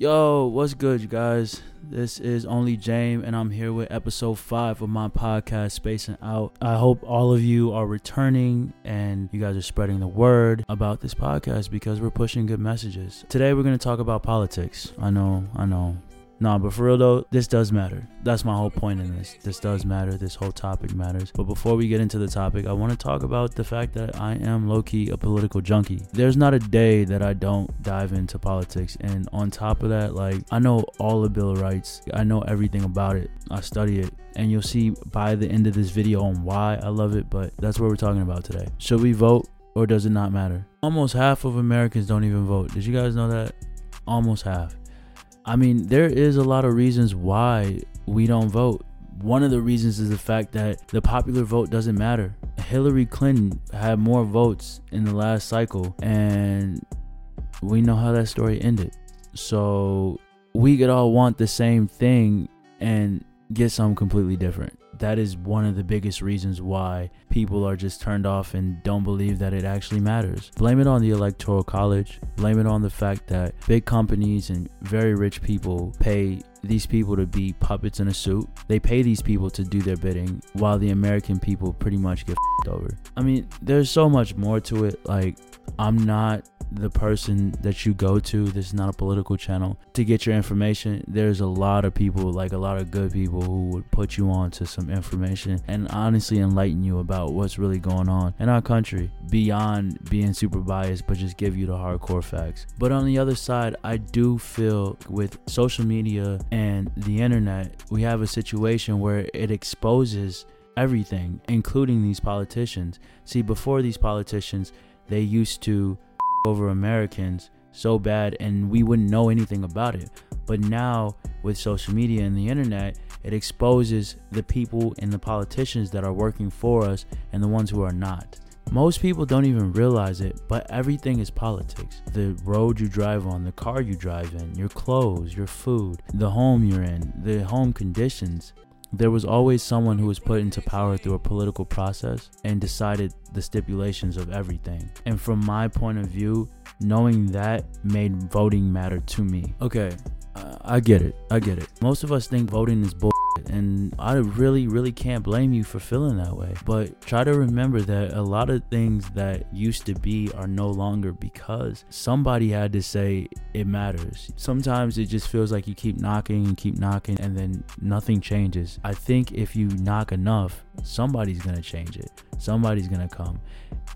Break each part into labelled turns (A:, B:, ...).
A: Yo, what's good, you guys? This is only James, and I'm here with episode five of my podcast, Spacing Out. I hope all of you are returning and you guys are spreading the word about this podcast because we're pushing good messages. Today, we're going to talk about politics. I know, I know. Nah, but for real though, this does matter. That's my whole point in this. This does matter. This whole topic matters. But before we get into the topic, I want to talk about the fact that I am low key a political junkie. There's not a day that I don't dive into politics. And on top of that, like, I know all the Bill of Rights, I know everything about it, I study it. And you'll see by the end of this video on why I love it. But that's what we're talking about today. Should we vote or does it not matter? Almost half of Americans don't even vote. Did you guys know that? Almost half. I mean, there is a lot of reasons why we don't vote. One of the reasons is the fact that the popular vote doesn't matter. Hillary Clinton had more votes in the last cycle, and we know how that story ended. So we could all want the same thing and get something completely different that is one of the biggest reasons why people are just turned off and don't believe that it actually matters. Blame it on the electoral college. Blame it on the fact that big companies and very rich people pay these people to be puppets in a suit. They pay these people to do their bidding while the American people pretty much get over. I mean, there's so much more to it. Like, I'm not the person that you go to. This is not a political channel. To get your information, there's a lot of people, like a lot of good people, who would put you on to some information and honestly enlighten you about what's really going on in our country beyond being super biased, but just give you the hardcore facts. But on the other side, I do feel with social media and the internet, we have a situation where it exposes everything, including these politicians. See, before these politicians, they used to over Americans so bad and we wouldn't know anything about it. But now with social media and the internet, it exposes the people and the politicians that are working for us and the ones who are not. Most people don't even realize it, but everything is politics. The road you drive on, the car you drive in, your clothes, your food, the home you're in, the home conditions, there was always someone who was put into power through a political process and decided the stipulations of everything. And from my point of view, knowing that made voting matter to me. Okay, I get it. I get it. Most of us think voting is bull and I really, really can't blame you for feeling that way. But try to remember that a lot of things that used to be are no longer because somebody had to say it matters. Sometimes it just feels like you keep knocking and keep knocking and then nothing changes. I think if you knock enough, somebody's gonna change it. Somebody's gonna come.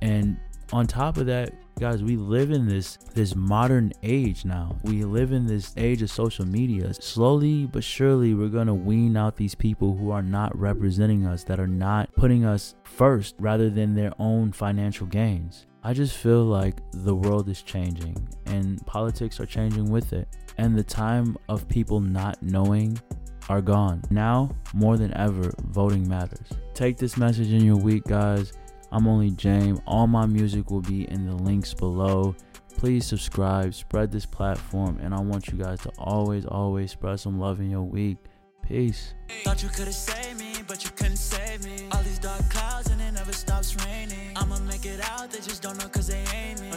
A: And on top of that, guys, we live in this this modern age now. We live in this age of social media. Slowly but surely, we're gonna wean out these people who are not representing us, that are not putting us first rather than their own financial gains. I just feel like the world is changing and politics are changing with it. And the time of people not knowing are gone. Now, more than ever, voting matters. Take this message in your week, guys I'm only James. All my music will be in the links below. Please subscribe, spread this platform, and I want you guys to always, always spread some love in your week. Peace. Thought you could have saved me, but you couldn't save me. All these dark clouds and it never stops raining. I'ma make it out, they just don't know cause they ain't me.